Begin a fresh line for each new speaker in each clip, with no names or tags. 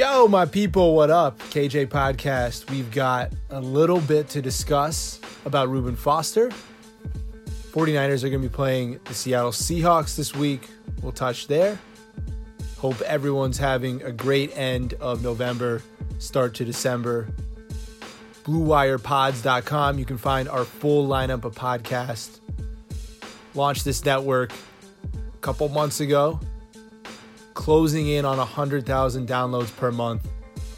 Yo, my people, what up? KJ Podcast. We've got a little bit to discuss about Reuben Foster. 49ers are going to be playing the Seattle Seahawks this week. We'll touch there. Hope everyone's having a great end of November, start to December. BlueWirePods.com. You can find our full lineup of podcasts. Launched this network a couple months ago closing in on 100,000 downloads per month,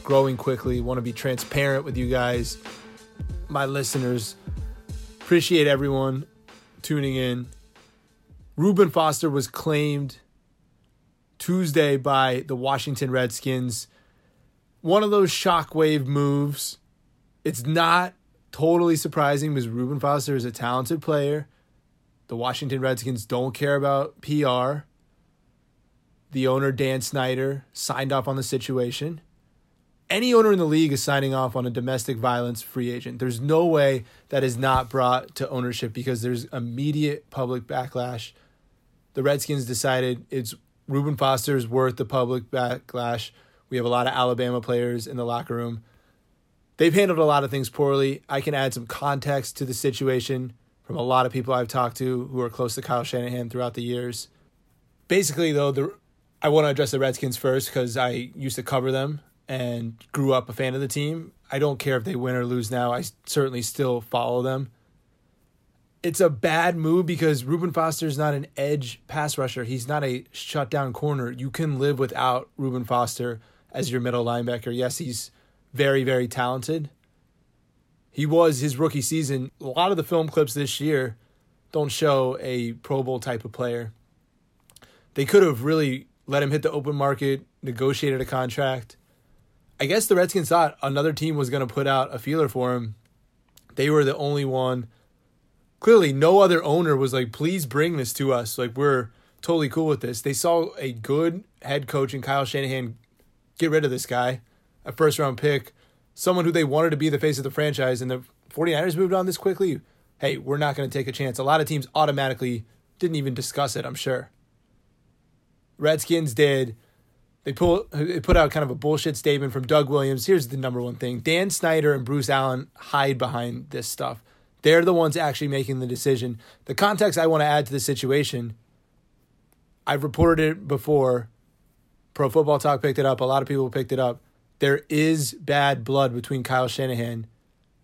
growing quickly. Want to be transparent with you guys, my listeners. Appreciate everyone tuning in. Reuben Foster was claimed Tuesday by the Washington Redskins. One of those shockwave moves. It's not totally surprising because Reuben Foster is a talented player. The Washington Redskins don't care about PR. The owner, Dan Snyder, signed off on the situation. Any owner in the league is signing off on a domestic violence free agent. There's no way that is not brought to ownership because there's immediate public backlash. The Redskins decided it's Reuben Foster is worth the public backlash. We have a lot of Alabama players in the locker room. They've handled a lot of things poorly. I can add some context to the situation from a lot of people I've talked to who are close to Kyle Shanahan throughout the years. Basically, though, the I want to address the Redskins first because I used to cover them and grew up a fan of the team. I don't care if they win or lose now. I certainly still follow them. It's a bad move because Reuben Foster is not an edge pass rusher. He's not a shutdown corner. You can live without Reuben Foster as your middle linebacker. Yes, he's very, very talented. He was his rookie season. A lot of the film clips this year don't show a Pro Bowl type of player. They could have really let him hit the open market, negotiated a contract. I guess the Redskins thought another team was going to put out a feeler for him. They were the only one. Clearly, no other owner was like, please bring this to us. Like, we're totally cool with this. They saw a good head coach in Kyle Shanahan get rid of this guy, a first round pick, someone who they wanted to be the face of the franchise, and the 49ers moved on this quickly. Hey, we're not going to take a chance. A lot of teams automatically didn't even discuss it, I'm sure. Redskins did. They pull they put out kind of a bullshit statement from Doug Williams. Here's the number one thing. Dan Snyder and Bruce Allen hide behind this stuff. They're the ones actually making the decision. The context I want to add to the situation, I've reported it before. Pro Football Talk picked it up. A lot of people picked it up. There is bad blood between Kyle Shanahan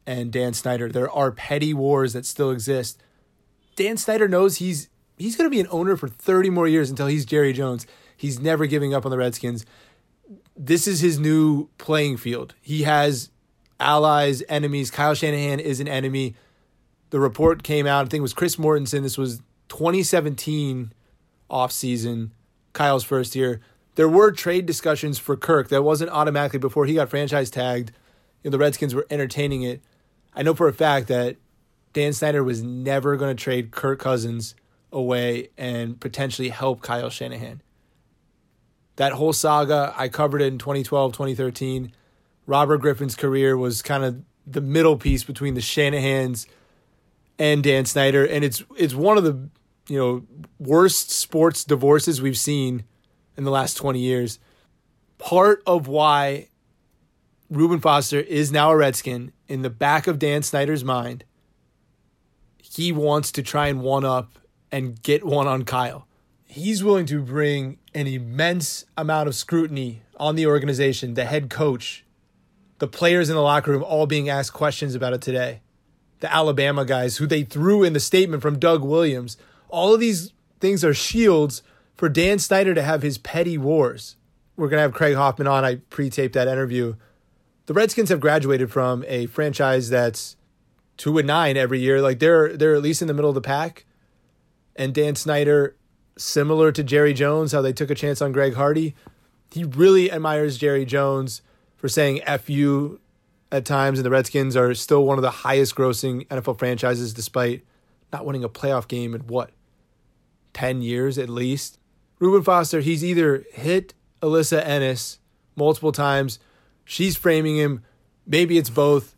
and Dan Snyder. There are petty wars that still exist. Dan Snyder knows he's he's going to be an owner for 30 more years until he's Jerry Jones. He's never giving up on the Redskins. This is his new playing field. He has allies, enemies. Kyle Shanahan is an enemy. The report came out, I think it was Chris Mortensen. This was 2017 offseason, Kyle's first year. There were trade discussions for Kirk. That wasn't automatically before he got franchise tagged. You know, the Redskins were entertaining it. I know for a fact that Dan Snyder was never going to trade Kirk Cousins away and potentially help Kyle Shanahan. That whole saga, I covered it in 2012, 2013. Robert Griffin's career was kind of the middle piece between the Shanahans and Dan Snyder, and it's it's one of the you know worst sports divorces we've seen in the last 20 years. Part of why Reuben Foster is now a Redskin in the back of Dan Snyder's mind, he wants to try and one up and get one on Kyle. He's willing to bring an immense amount of scrutiny on the organization, the head coach, the players in the locker room all being asked questions about it today. The Alabama guys who they threw in the statement from Doug Williams. All of these things are shields for Dan Snyder to have his petty wars. We're going to have Craig Hoffman on. I pre taped that interview. The Redskins have graduated from a franchise that's two and nine every year. Like they're they're at least in the middle of the pack. And Dan Snyder, similar to Jerry Jones, how they took a chance on Greg Hardy, he really admires Jerry Jones for saying F you at times, and the Redskins are still one of the highest grossing NFL franchises despite not winning a playoff game in what, 10 years at least? Reuben Foster, he's either hit Elissa Ennis multiple times, she's framing him, maybe it's both.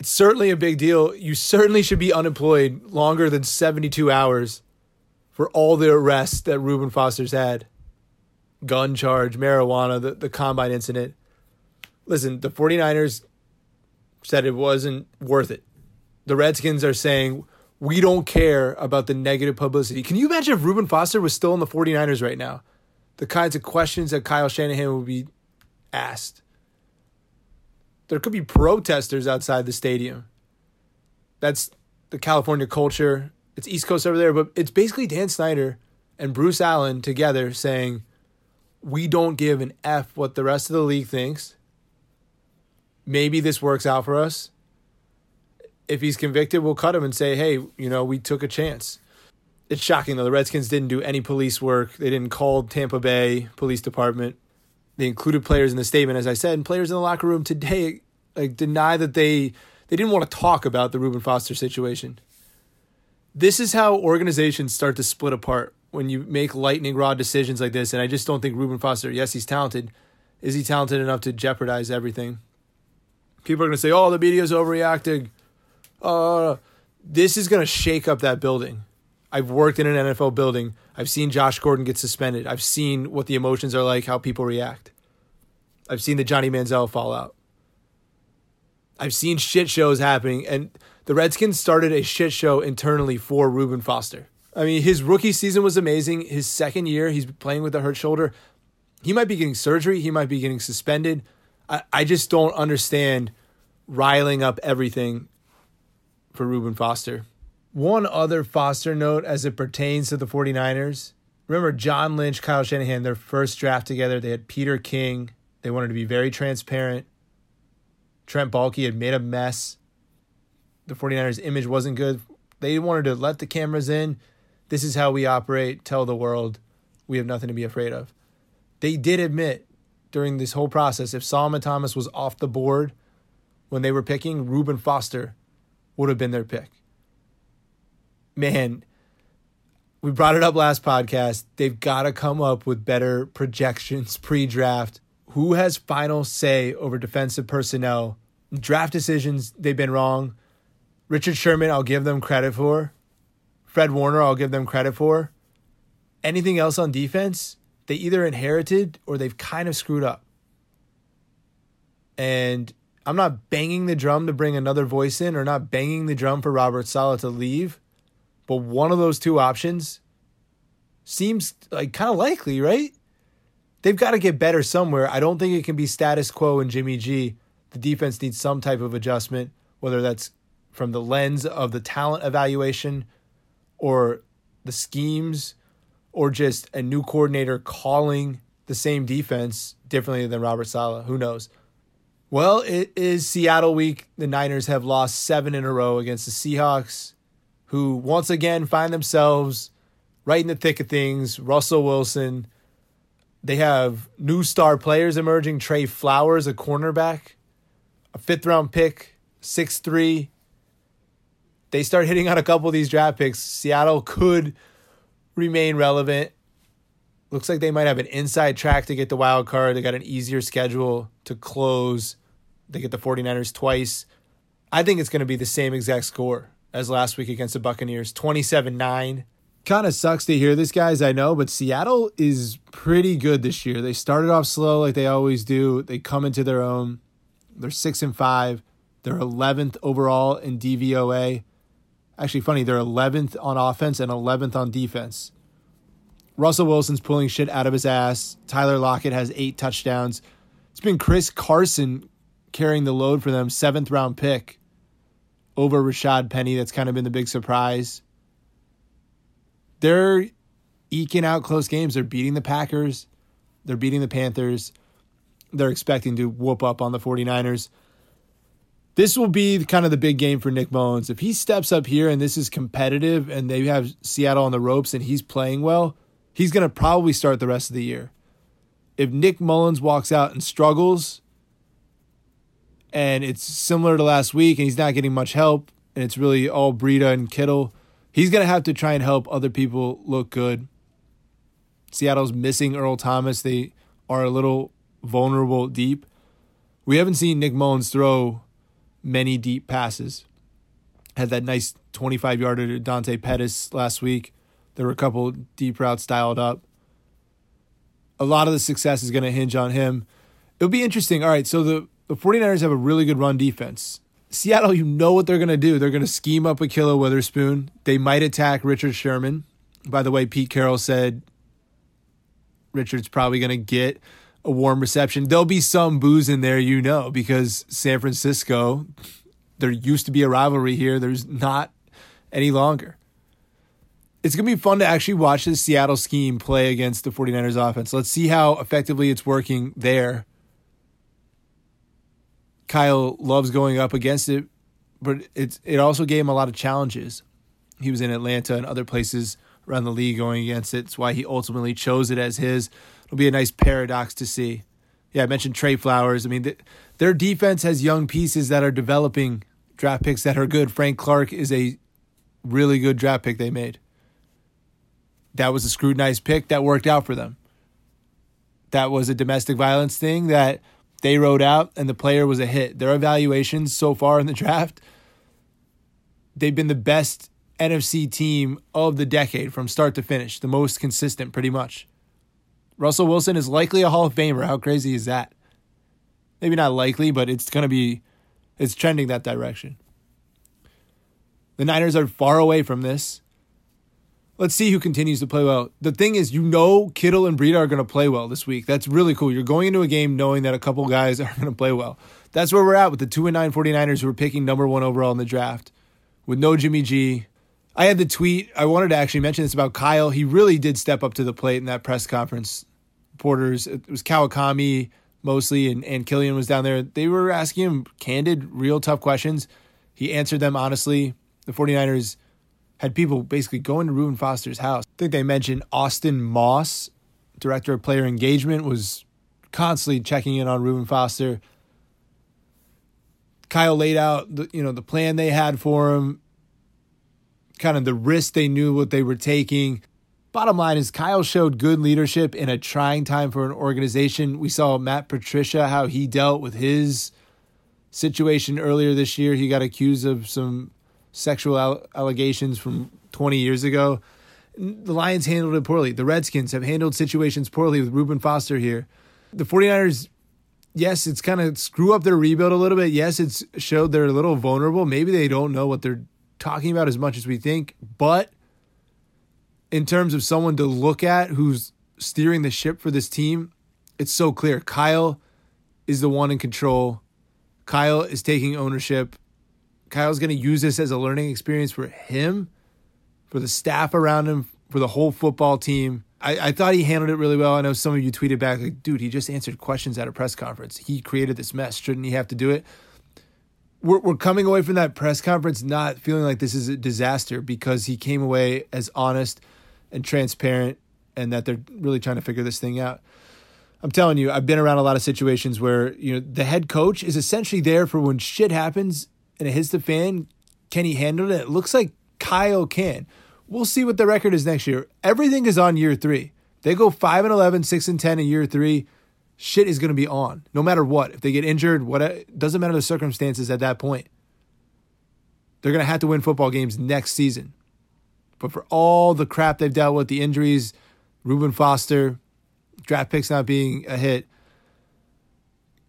It's certainly a big deal. You certainly should be unemployed longer than 72 hours for all the arrests that Reuben Foster's had gun charge, marijuana, the, the combine incident. Listen, the 49ers said it wasn't worth it. The Redskins are saying, we don't care about the negative publicity. Can you imagine if Reuben Foster was still in the 49ers right now? The kinds of questions that Kyle Shanahan would be asked. There could be protesters outside the stadium. That's the California culture. It's East Coast over there, but it's basically Dan Snyder and Bruce Allen together saying, we don't give an F what the rest of the league thinks. Maybe this works out for us. If he's convicted, we'll cut him and say, hey, you know, we took a chance. It's shocking though. The Redskins didn't do any police work. They didn't call Tampa Bay Police Department. They included players in the statement, as I said, and players in the locker room today like deny that they they didn't want to talk about the Reuben Foster situation. This is how organizations start to split apart when you make lightning rod decisions like this. And I just don't think Reuben Foster, yes, he's talented. Is he talented enough to jeopardize everything? People are going to say, oh, the media's overreacting. Uh, this is going to shake up that building. I've worked in an NFL building. I've seen Josh Gordon get suspended. I've seen what the emotions are like, how people react. I've seen the Johnny Manziel fallout. I've seen shit shows happening, and the Redskins started a shit show internally for Reuben Foster. I mean, his rookie season was amazing. His second year, he's playing with a hurt shoulder. He might be getting surgery. He might be getting suspended. I, I just don't understand riling up everything for Reuben Foster. One other Foster note as it pertains to the 49ers. Remember John Lynch, Kyle Shanahan, their first draft together. They had Peter King. They wanted to be very transparent. Trent Baalke had made a mess. The 49ers' image wasn't good. They wanted to let the cameras in this is how we operate. Tell the world we have nothing to be afraid of. They did admit during this whole process if Solomon Thomas was off the board when they were picking, Reuben Foster would have been their pick. Man, we brought it up last podcast. They've got to come up with better projections pre draft. Who has final say over defensive personnel? Draft decisions, they've been wrong. Richard Sherman, I'll give them credit for. Fred Warner, I'll give them credit for. Anything else on defense, they either inherited or they've kind of screwed up. And I'm not banging the drum to bring another voice in or not banging the drum for Robert Saleh to leave, but one of those two options seems like kind of likely, right? They've got to get better somewhere. I don't think it can be status quo in Jimmy G. The defense needs some type of adjustment, whether that's from the lens of the talent evaluation or the schemes or just a new coordinator calling the same defense differently than Robert Saleh. Who knows? Well, it is Seattle week. The Niners have lost seven in a row against the Seahawks, who once again find themselves right in the thick of things. Russell Wilson. They have new star players emerging. Tre Flowers, a cornerback, a fifth round pick, six three. They start hitting on a couple of these draft picks. Seattle could remain relevant. Looks like they might have an inside track to get the wild card. They got an easier schedule to close they get the 49ers twice. I think it's going to be the same exact score as last week against the Buccaneers 27 9. Kind of sucks to hear this, guys, I know, but Seattle is pretty good this year. They started off slow like they always do. They come into their own. They're 6 and 5. They're 11th overall in DVOA. Actually, funny, they're 11th on offense and 11th on defense. Russell Wilson's pulling shit out of his ass. Tyler Lockett has eight touchdowns. It's been Chris Carson carrying the load for them, seventh round pick over Rashaad Penny. That's kind of been the big surprise. They're eking out close games. They're beating the Packers, they're beating the Panthers. They're expecting to whoop up on the 49ers. This will be kind of the big game for Nick Mullens. If he steps up here and this is competitive and they have Seattle on the ropes and he's playing well, he's going to probably start the rest of the year. If Nick Mullens walks out and struggles, and it's similar to last week, and he's not getting much help, and it's really all Breida and Kittle. He's going to have to try and help other people look good. Seattle's missing Earl Thomas. They are a little vulnerable deep. We haven't seen Nick Mullens throw many deep passes. Had that nice 25 yarder to Dante Pettis last week. There were a couple deep routes dialed up. A lot of the success is going to hinge on him. It'll be interesting. All right, so the the 49ers have a really good run defense. Seattle, you know what they're going to do. They're going to scheme up Ahkello Witherspoon. They might attack Richard Sherman. By the way, Pete Carroll said Richard's probably going to get a warm reception. There'll be some boos in there, you know, because San Francisco, there used to be a rivalry here. There's not any longer. It's going to be fun to actually watch the Seattle scheme play against the 49ers offense. Let's see how effectively it's working there Kyle loves going up against it, but it's it also gave him a lot of challenges. He was in Atlanta and other places around the league going against it. It's why he ultimately chose it as his. It'll be a nice paradox to see. Yeah, I mentioned Tre Flowers. I mean, th- their defense has young pieces that are developing draft picks that are good. Frank Clark is a really good draft pick they made. That was a scrutinized pick that worked out for them. That was a domestic violence thing that they rode out and the player was a hit. Their evaluations so far in the draft, they've been the best NFC team of the decade from start to finish, the most consistent pretty much. Russell Wilson is likely a Hall of Famer. How crazy is that? Maybe not likely, but it's going to be it's trending that direction. The Niners are far away from this let's see who continues to play well. The thing is, you know, Kittle and Breida are going to play well this week. That's really cool. You're going into a game knowing that a couple guys are going to play well. That's where we're at with the 2 and 9 49ers who are picking number one overall in the draft with no Jimmy G. I had the tweet. I wanted to actually mention this about Kyle. He really did step up to the plate in that press conference. Reporters, it was Kawakami mostly, and, and Killian was down there. They were asking him candid, real tough questions. He answered them honestly. The 49ers had people basically going to Reuben Foster's house. I think they mentioned Austin Moss, director of player engagement, was constantly checking in on Reuben Foster. Kyle laid out the you know the plan they had for him, kind of the risk they knew what they were taking. Bottom line is Kyle showed good leadership in a trying time for an organization. We saw Matt Patricia how he dealt with his situation earlier this year. He got accused of some sexual allegations from 20 years ago. The Lions handled it poorly. The Redskins have handled situations poorly with Reuben Foster here. The 49ers, yes, it's kind of screw up their rebuild a little bit. Yes, it's showed they're a little vulnerable. Maybe they don't know what they're talking about as much as we think. But in terms of someone to look at who's steering the ship for this team, it's so clear. Kyle is the one in control. Kyle is taking ownership. Kyle's going to use this as a learning experience for him, for the staff around him, for the whole football team. I, I thought he handled it really well. I know some of you tweeted back, like, dude, he just answered questions at a press conference. He created this mess. Shouldn't he have to do it? We're, we're coming away from that press conference not feeling like this is a disaster because he came away as honest and transparent and that they're really trying to figure this thing out. I'm telling you, I've been around a lot of situations where, you know, the head coach is essentially there for when shit happens and it hits the fan. Can he handle it? It looks like Kyle can. We'll see what the record is next year. Everything is on year three. They go 5 and 11, 6 and 10 in year three. Shit is going to be on no matter what. If they get injured, what doesn't matter the circumstances at that point. They're going to have to win football games next season. But for all the crap they've dealt with, the injuries, Reuben Foster, draft picks not being a hit,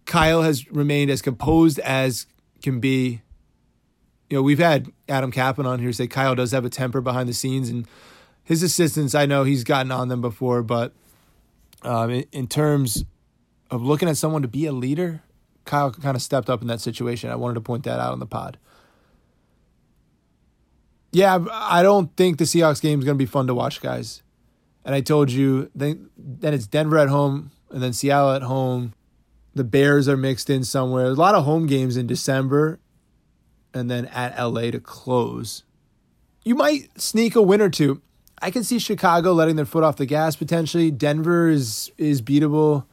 Kyle has remained as composed as can be you know, we've had Adam Kaplan on here say Kyle does have a temper behind the scenes, and his assistants, I know he's gotten on them before, but um, in, in, terms of looking at someone to be a leader, Kyle kind of stepped up in that situation. I wanted to point that out on the pod. Yeah, I don't think the Seahawks game is going to be fun to watch, guys. And I told you, then, then it's Denver at home, and then Seattle at home. The Bears are mixed in somewhere. There's a lot of home games in December, and then at LA to close. You might sneak a win or two. I can see Chicago letting their foot off the gas potentially. Denver is is beatable.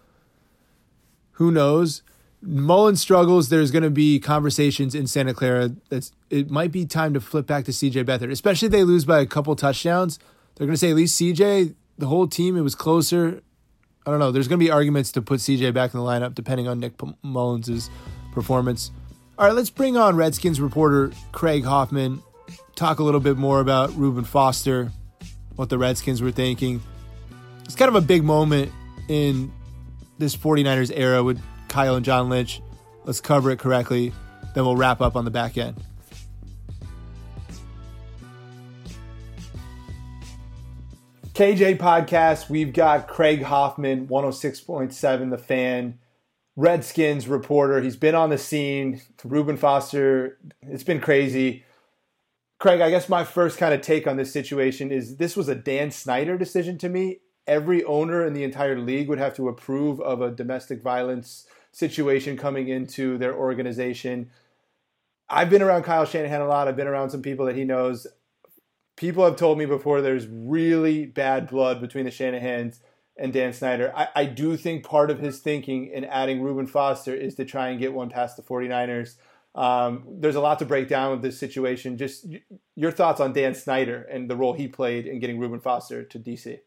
Who knows? Mullen struggles. There's going to be conversations in Santa Clara. That's it. Might be time to flip back to CJ Beathard, especially if they lose by a couple touchdowns. They're going to say at least CJ. The whole team it was closer. I don't know. There's going to be arguments to put CJ back in the lineup depending on Nick Mullens' performance. All right, let's bring on Redskins reporter Craig Hoffman. Talk a little bit more about Reuben Foster, what the Redskins were thinking. It's kind of a big moment in this 49ers era with Kyle and John Lynch. Let's cover it correctly, then we'll wrap up on the back end. KJ Podcast, we've got Craig Hoffman, 106.7 The Fan. Redskins reporter. He's been on the scene. Reuben Foster. It's been crazy. Craig, I guess my first kind of take on this situation is this was a Dan Snyder decision to me. Every owner in the entire league would have to approve of a domestic violence situation coming into their organization. I've been around Kyle Shanahan a lot. I've been around some people that he knows. People have told me before there's really bad blood between the Shanahans and Dan Snyder. I, I do think part of his thinking in adding Reuben Foster is to try and get one past the 49ers. Um, there's a lot to break down with this situation. Just your thoughts on Dan Snyder and the role he played in getting Reuben Foster to DC.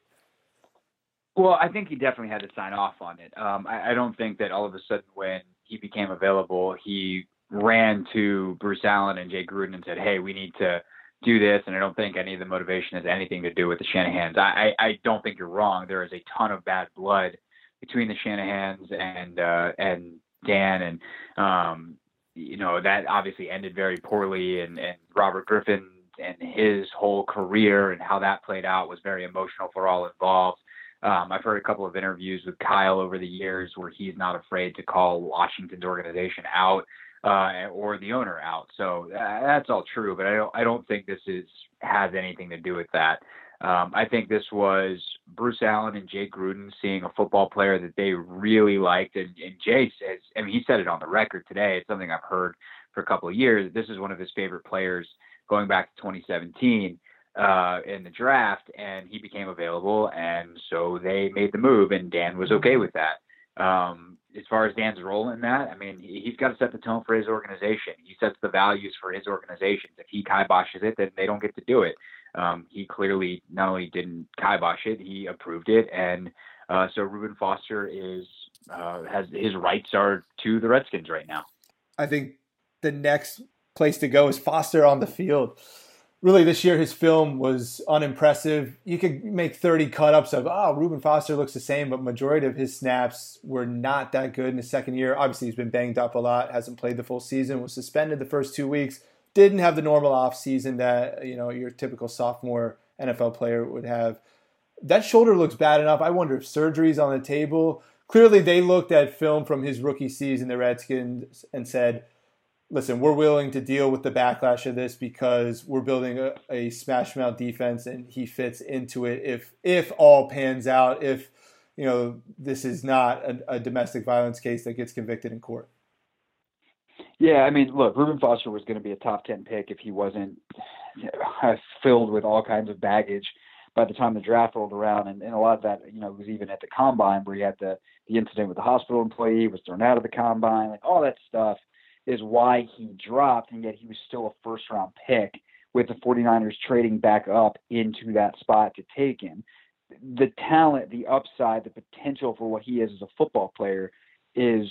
Well, I think he definitely had to sign off on it. Um, I, I don't think that all of a sudden when he became available, he ran to Bruce Allen and Jay Gruden and said, "Hey, we need to." Do this, and I don't think any of the motivation has anything to do with the Shanahan's. I, I, I don't think you're wrong. There is a ton of bad blood between the Shanahan's and uh, and Dan, and um, you know that obviously ended very poorly, and, and Robert Griffin and his whole career and how that played out was very emotional for all involved. Um, I've heard a couple of interviews with Kyle over the years where he's not afraid to call Washington's organization out uh, or the owner out. So uh, that's all true, but I don't I don't think this is has anything to do with that. Um, I think this was Bruce Allen and Jay Gruden seeing a football player that they really liked, and, and Jay says, I mean, he said it on the record today. It's something I've heard for a couple of years. This is one of his favorite players going back to 2017 uh, in the draft, and he became available, and so they made the move, and Dan was okay with that. Um, as far as Dan's role in that, I mean, he's got to set the tone for his organization. He sets the values for his organization. If he kiboshes it, then they don't get to do it. Um, he clearly not only didn't kibosh it, he approved it, and uh, so Reuben Foster is uh, has his rights are to the Redskins right now.
I think the next place to go is Foster on the field really this year his film was unimpressive. You could make 30 cut ups of, oh, Reuben Foster looks the same, but majority of his snaps were not that good in his second year. Obviously, he's been banged up a lot, hasn't played the full season, was suspended the first two weeks, didn't have the normal off season that, you know, your typical sophomore NFL player would have. That shoulder looks bad enough. I wonder if surgery's on the table. Clearly, they looked at film from his rookie season, the Redskins, and said, listen, we're willing to deal with the backlash of this because we're building a, a smash mouth defense and he fits into it. If if all pans out, if you know this is not a, a domestic violence case that gets convicted in court.
Yeah, I mean, look, Reuben Foster was going to be a top ten pick if he wasn't filled with all kinds of baggage by the time the draft rolled around, and, and a lot of that, you know, was even at the combine where he had the the incident with the hospital employee, was thrown out of the combine, like all that stuff is why he dropped, and yet he was still a first round pick with the 49ers trading back up into that spot to take him. The talent, the upside, the potential for what he is as a football player is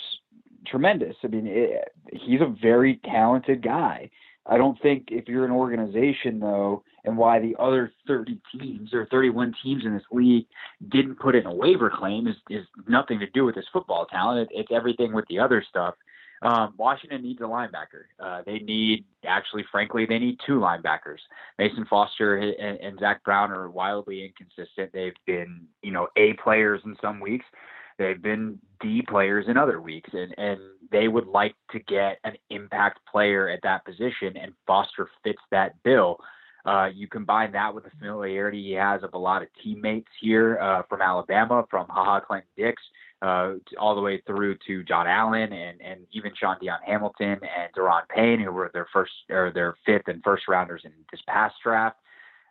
tremendous. I mean, it, he's a very talented guy. I don't think if you're an organization though, and why the other 30 teams or 31 teams in this league didn't put in a waiver claim is is nothing to do with his football talent. It, it's everything with the other stuff. Um, Washington needs a linebacker. Uh, they need, actually, frankly, they need two linebackers. Mason Foster and, and Zach Brown are wildly inconsistent. They've been, you know, A players in some weeks. They've been D players in other weeks, and and they would like to get an impact player at that position, and Foster fits that bill. Uh, you combine that with the familiarity he has of a lot of teammates here uh, from Alabama, from Ha Ha Clinton-Dix, uh, all the way through to John Allen and, and even Shaun Dion Hamilton and Da'Ron Payne, who were their first or their fifth and first rounders in this past draft.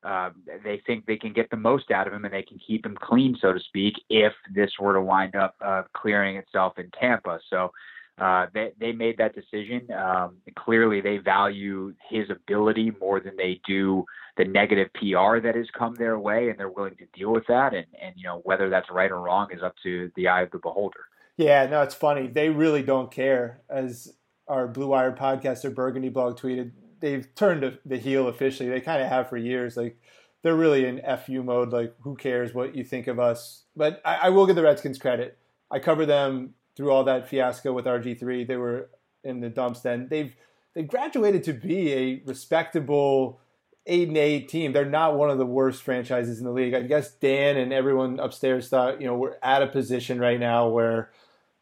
Uh, they think they can get the most out of him and they can keep him clean, so to speak, if this were to wind up uh, clearing itself in Tampa. So uh, they they made that decision. Um, clearly, they value his ability more than they do the negative PR that has come their way, and they're willing to deal with that. And and you know whether that's right or wrong is up to the eye of the beholder.
Yeah, no, it's funny. They really don't care. As our Blue Wire podcaster Burgundy blog tweeted, they've turned the heel officially. They kind of have for years. Like they're really in fu mode. Like who cares what you think of us? But I, I will give the Redskins credit. I cover them through all that fiasco with RG three. They were in the dumps. Then they've they've graduated to be a respectable eight and eight team. They're not one of the worst franchises in the league. I guess Dan and everyone upstairs thought you know we're at a position right now where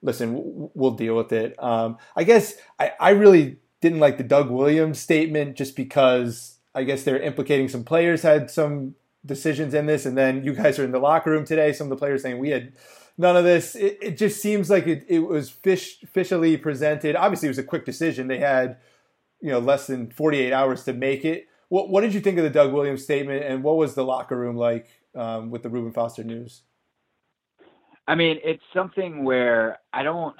listen we'll deal with it. Um, I guess I, I really didn't like the Doug Williams statement just because I guess they're implicating some players had some decisions in this, and then you guys are in the locker room today. Some of the players saying we had none of this. It, it just seems like it, it was fish, officially presented. Obviously, it was a quick decision. They had you know less than 48 hours to make it. What what did you think of the Doug Williams statement, and what was the locker room like um, with the Reuben Foster news?
I mean, it's something where I don't.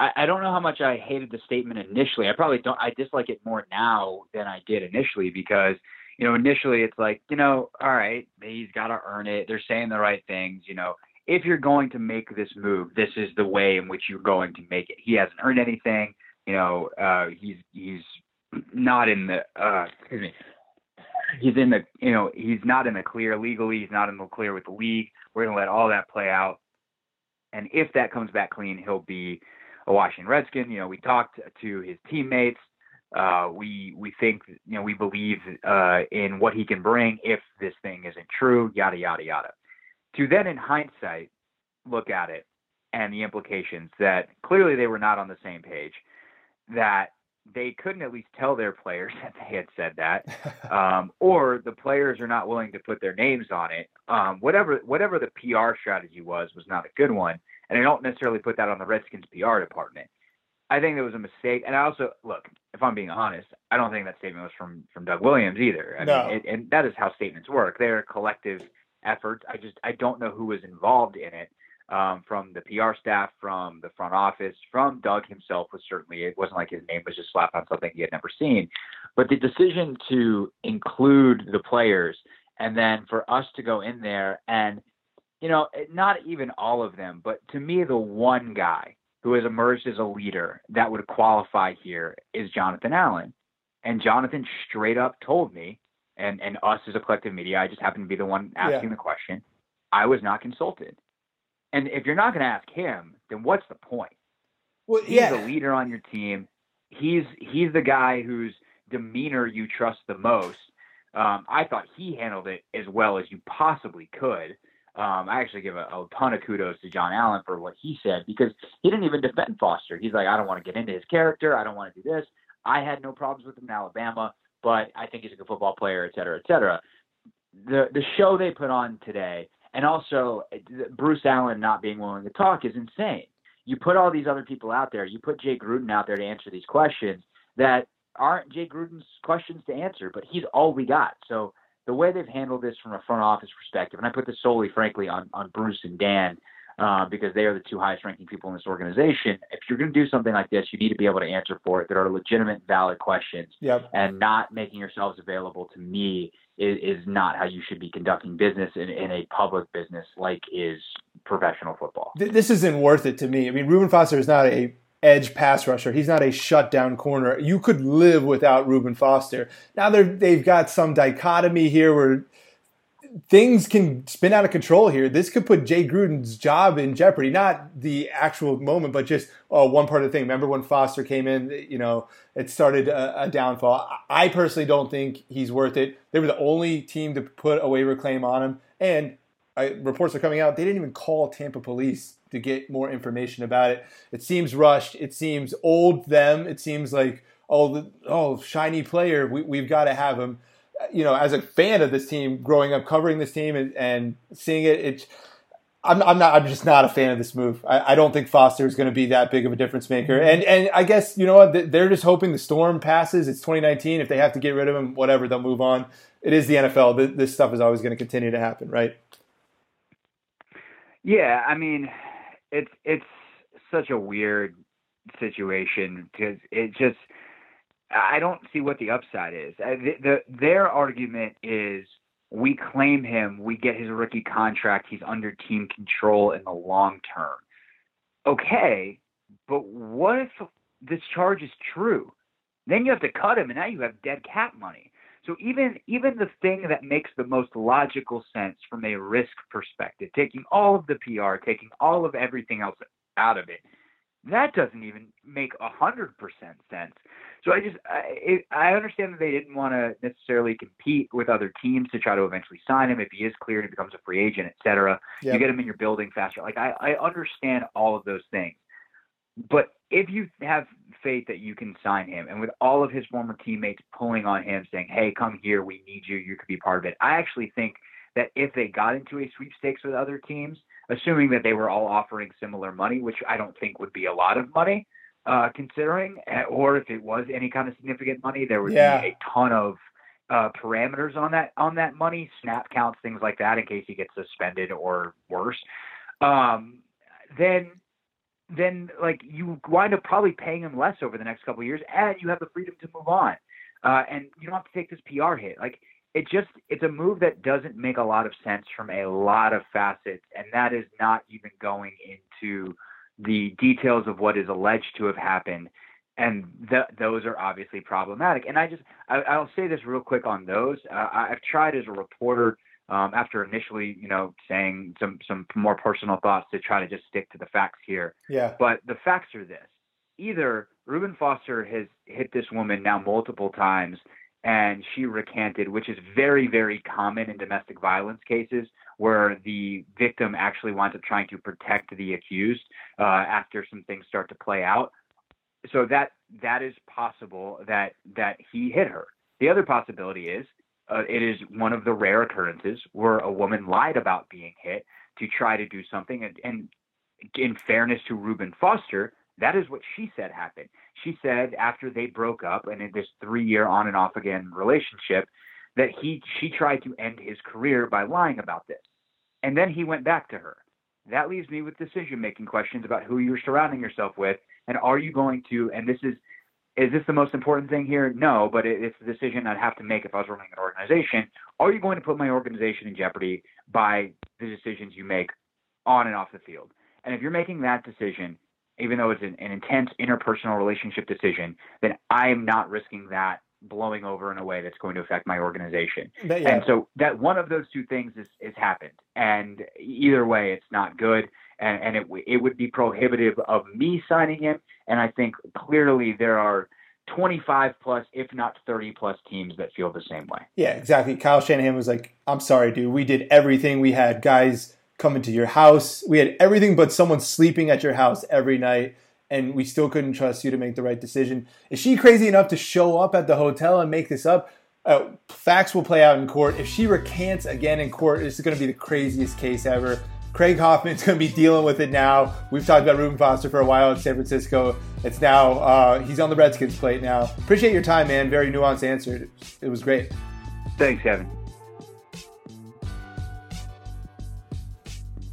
I, I don't know how much I hated the statement initially. I probably don't. I dislike it more now than I did initially because you know initially it's like you know all right he's got to earn it. They're saying the right things. You know if you're going to make this move, this is the way in which you're going to make it. He hasn't earned anything. You know uh, he's he's not in the uh, excuse me. He's in the you know he's not in the clear legally. He's not in the clear with the league. We're gonna let all that play out. And if that comes back clean, he'll be a Washington Redskin. You know, we talked to his teammates. Uh, we we think you know we believe uh, in what he can bring if this thing isn't true. Yada yada yada. To then, in hindsight, look at it and the implications that clearly they were not on the same page. That they couldn't at least tell their players that they had said that, um, or the players are not willing to put their names on it. Um, whatever whatever the PR strategy was was not a good one and I don't necessarily put that on the Redskins PR department. I think there was a mistake, and I also look. If I'm being honest, I don't think that statement was from from Doug Williams either. I no. mean, it, and that is how statements work. They're collective efforts. I just I don't know who was involved in it. Um, from the PR staff, from the front office, from Doug himself was certainly it wasn't like his name was just slapped on something he had never seen. But the decision to include the players and then for us to go in there and you know, not even all of them, but to me, the one guy who has emerged as a leader that would qualify here is Jonathan Allen. And Jonathan straight up told me, and, and us as a collective media, I just happened to be the one asking yeah. the question, I was not consulted. And if you're not going to ask him, then what's the point? Well, he's yeah. the leader on your team. He's he's the guy whose demeanor you trust the most. Um, I thought he handled it as well as you possibly could. Um, I actually give a, a ton of kudos to John Allen for what he said because he didn't even defend Foster. He's like, I don't want to get into his character. I don't want to do this. I had no problems with him in Alabama, but I think he's a good football player, et cetera, et cetera. The the show they put on today, and also Bruce Allen not being willing to talk, is insane. You put all these other people out there. You put Jay Gruden out there to answer these questions that aren't Jay Gruden's questions to answer, but he's all we got. So the way they've handled this from a front office perspective, and I put this solely, frankly, on on Bruce and Dan. Uh, because they are the two highest ranking people in this organization. If you're going to do something like this, you need to be able to answer for it that are legitimate, valid questions,
yep.
and not making yourselves available to me is, is not how you should be conducting business in, in a public business like is professional football.
This isn't worth it to me. I mean, Reuben Foster is not a edge pass rusher. He's not a shutdown corner. You could live without Reuben Foster. Now they've got some dichotomy here where things can spin out of control here. This could put Jay Gruden's job in jeopardy. Not the actual moment, but just oh, one part of the thing. Remember when Foster came in? You know, it started a, a downfall. I personally don't think he's worth it. They were the only team to put a waiver claim on him, and I, reports are coming out. They didn't even call Tampa police to get more information about it. It seems rushed. It seems old. Them. It seems like oh, the, oh, shiny player. We, we've got to have him you know, as a fan of this team, growing up covering this team and, and seeing it, it's I'm, I'm not. I'm just not a fan of this move. I, I don't think Foster is going to be that big of a difference maker. Mm-hmm. And and I guess you know what? They're just hoping the storm passes. It's 2019. If they have to get rid of him, whatever, they'll move on. It is the NFL. This stuff is always going to continue to happen, right?
Yeah, I mean, it's it's such a weird situation because it just I don't see what the upside is. Uh, the, the, their argument is we claim him, we get his rookie contract, he's under team control in the long term. Okay, but what if this charge is true? Then you have to cut him, and now you have dead cap money. So even even the thing that makes the most logical sense from a risk perspective, taking all of the PR, taking all of everything else out of it, that doesn't even make a hundred percent sense. So I just I, I understand that they didn't want to necessarily compete with other teams to try to eventually sign him if he is cleared and becomes a free agent, etc. Yep. You get him in your building faster. Like I, I understand all of those things, but if you have faith that you can sign him, and with all of his former teammates pulling on him, saying, "Hey, come here, we need you. You could be part of it," I actually think that if they got into a sweepstakes with other teams, assuming that they were all offering similar money, which I don't think would be a lot of money, uh, considering, eh, or if it was any kind of significant money, there would yeah. be a ton of uh, parameters on that on that money, snap counts, things like that, in case he gets suspended or worse. Um, then, then like you wind up probably paying him less over the next couple of years, and you have the freedom to move on, uh, and you don't have to take this PR hit. Like it just it's a move that doesn't make a lot of sense from a lot of facets, and that is not even going into the details of what is alleged to have happened and th- those are obviously problematic. And I just I, will say this real quick on those. Uh, I've tried as a reporter um, after initially you know saying some some more personal thoughts to try to just stick to the facts here.
Yeah.
But the facts are this: either Reuben Foster has hit this woman now multiple times and she recanted, which is very, very common in domestic violence cases where the victim actually winds up trying to protect the accused uh, after some things start to play out. So that that is possible that that he hit her. The other possibility is uh, it is one of the rare occurrences where a woman lied about being hit to try to do something. And, and in fairness to Reuben Foster, that is what she said happened. She said after they broke up and in this three year on and off again relationship that he she tried to end his career by lying about this. And then he went back to her. That leaves me with decision making questions about who you're surrounding yourself with and are you going to and this is is this the most important thing here? No, but it, it's a decision I'd have to make if I was running an organization. Are you going to put my organization in jeopardy by the decisions you make on and off the field? And if you're making that decision, even though it's an, an intense interpersonal relationship decision, then I'm not risking that blowing over in a way that's going to affect my organization. But, yeah. And so that one of those two things is, is happened. And either way, it's not good. And, and it, it would be prohibitive of me signing him. And I think clearly there are 25 plus, if not 30 plus teams that feel the same way.
Yeah, exactly. Kyle Shanahan was like, I'm sorry, dude. We did everything. We had guys coming to your house. We had everything but someone sleeping at your house every night, and we still couldn't trust you to make the right decision. Is she crazy enough to show up at the hotel and make this up? Uh, facts will play out in court. If she recants again in court, this is going to be the craziest case ever. Craig Hoffman's going to be dealing with it now. We've talked about Reuben Foster for a while in San Francisco. It's now, uh, he's on the Redskins plate now. Appreciate your time, man. Very nuanced answer. It was great.
Thanks, Kevin.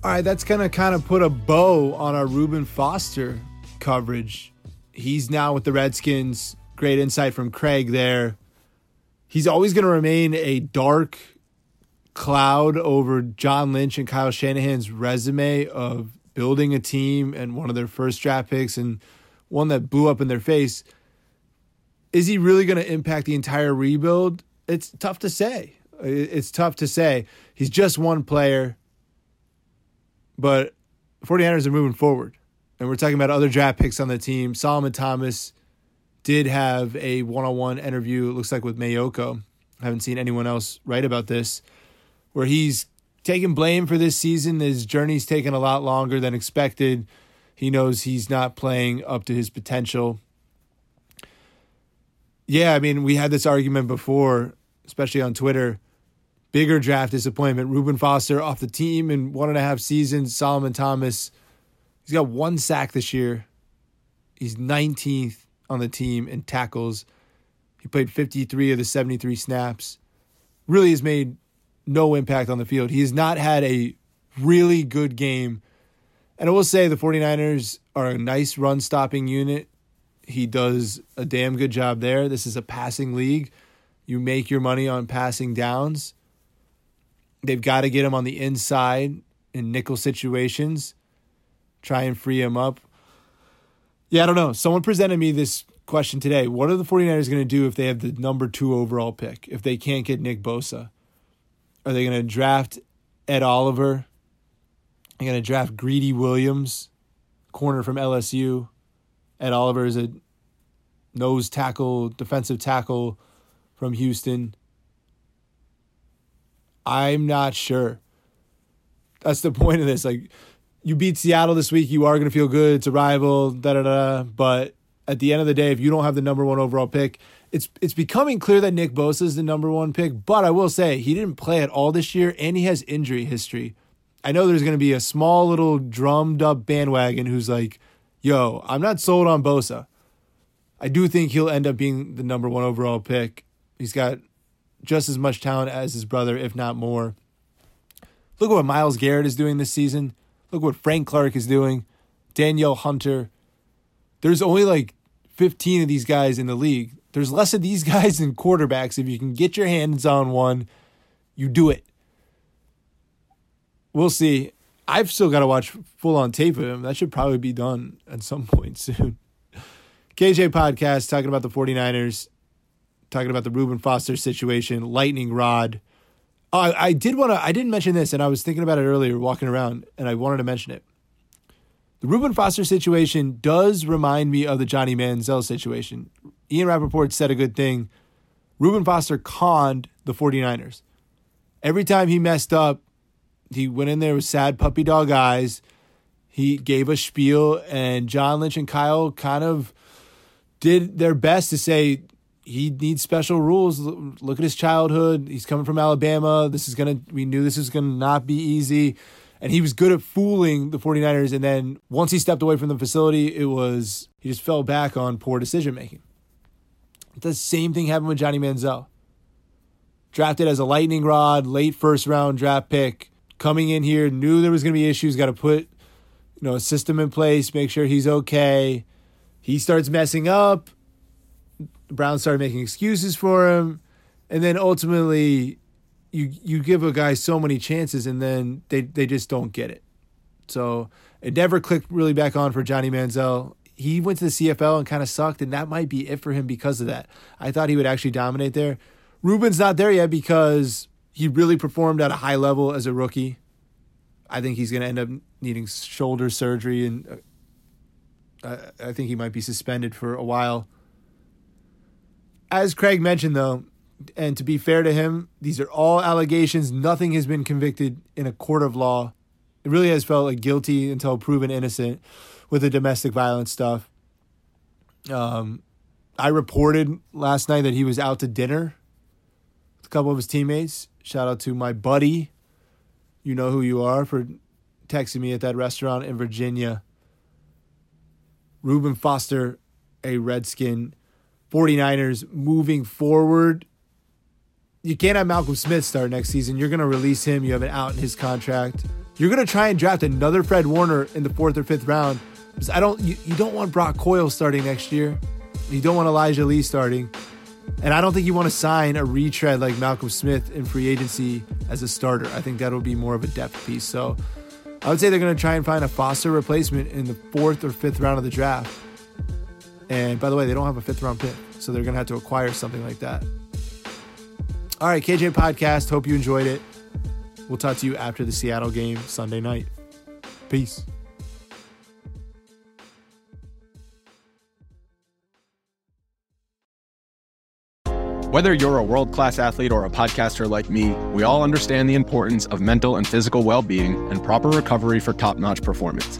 All right, that's going to kind of put a bow on our Reuben Foster coverage. He's now with the Redskins. Great insight from Craig there. He's always going to remain a dark cloud over John Lynch and Kyle Shanahan's resume of building a team and one of their first draft picks and one that blew up in their face. Is he really going to impact the entire rebuild? It's tough to say. It's tough to say. He's just one player, but 49ers are moving forward. And we're talking about other draft picks on the team. Solomon Thomas did have a one on one interview, it looks like with Maiocco. I haven't seen anyone else write about this where he's taking blame for this season. His journey's taken a lot longer than expected. He knows he's not playing up to his potential. Yeah, I mean, we had this argument before, especially on Twitter. Bigger draft disappointment. Reuben Foster off the team in one and a half seasons. Solomon Thomas, he's got one sack this year. He's 19th on the team in tackles. He played 53 of the 73 snaps. Really has made no impact on the field. He has not had a really good game. And I will say the 49ers are a nice run stopping unit. He does a damn good job there. This is a passing league. You make your money on passing downs. They've got to get him on the inside in nickel situations, try and free him up. Yeah, I don't know. Someone presented me this question today. What are the 49ers going to do if they have the number two overall pick, if they can't get Nick Bosa? Are they going to draft Ed Oliver? Are They're going to draft Greedy Williams, corner from LSU. Ed Oliver is a nose tackle, defensive tackle from Houston. I'm not sure. That's the point of this. Like, you beat Seattle this week, you are going to feel good. It's a rival, da da da. But at the end of the day, if you don't have the number one overall pick, it's it's becoming clear that Nick Bosa is the number one pick. But I will say he didn't play at all this year, and he has injury history. I know there's going to be a small little drummed up bandwagon who's like, "Yo, I'm not sold on Bosa." I do think he'll end up being the number one overall pick. He's got just as much talent as his brother, if not more. Look at what Myles Garrett is doing this season. Look what Frank Clark is doing. Danielle Hunter. There's only like 15 of these guys in the league. There's less of these guys than quarterbacks. If you can get your hands on one, you do it. We'll see. I've still got to watch full on tape of him. That should probably be done at some point soon. KJ podcast talking about the 49ers, talking about the Reuben Foster situation, lightning rod. Oh, I, I did want to, I didn't mention this, and I was thinking about it earlier walking around, and I wanted to mention it. The Reuben Foster situation does remind me of the Johnny Manziel situation. Ian Rapoport said a good thing. Reuben Foster conned the 49ers. Every time he messed up, he went in there with sad puppy dog eyes. He gave a spiel, and John Lynch and Kyle kind of did their best to say he needs special rules. Look at his childhood. He's coming from Alabama. This is going to, we knew this was going to not be easy. And he was good at fooling the 49ers. And then once he stepped away from the facility, it was, he just fell back on poor decision making. The same thing happened with Johnny Manziel. Drafted as a lightning rod, late first round draft pick, coming in here, knew there was going to be issues, got to put you know a system in place, make sure he's okay. He starts messing up. The Browns started making excuses for him, and then ultimately, you you give a guy so many chances, and then they they just don't get it. So it never clicked really back on for Johnny Manziel he went to the CFL and kind of sucked, and that might be it for him because of that. I thought he would actually dominate there. Reuben's not there yet because he really performed at a high level as a rookie. I think he's going to end up needing shoulder surgery, and uh, I think he might be suspended for a while. As Craig mentioned, though, and to be fair to him, these are all allegations. Nothing has been convicted in a court of law. It really has felt like guilty until proven innocent with the domestic violence stuff. Um, I reported last night that he was out to dinner with a couple of his teammates. Shout out to my buddy. You know who you are for texting me at that restaurant in Virginia. Reuben Foster, a Redskin. 49ers moving forward. You can't have Malcolm Smith start next season. You're going to release him. You have an out in his contract. You're going to try and draft another Fred Warner in the fourth or fifth round. Because I don't. You, you don't want Brock Coyle starting next year. You don't want Elijah Lee starting. And I don't think you want to sign a retread like Malcolm Smith in free agency as a starter. I think that'll be more of a depth piece. So I would say they're going to try and find a Foster replacement in the fourth or fifth round of the draft. And by the way, they don't have a fifth round pick, so they're going to have to acquire something like that. All right, KJ Podcast. Hope you enjoyed it. We'll talk to you after the Seattle game Sunday night. Peace.
Whether you're a world class athlete or a podcaster like me, we all understand the importance of mental and physical well being and proper recovery for top notch performance.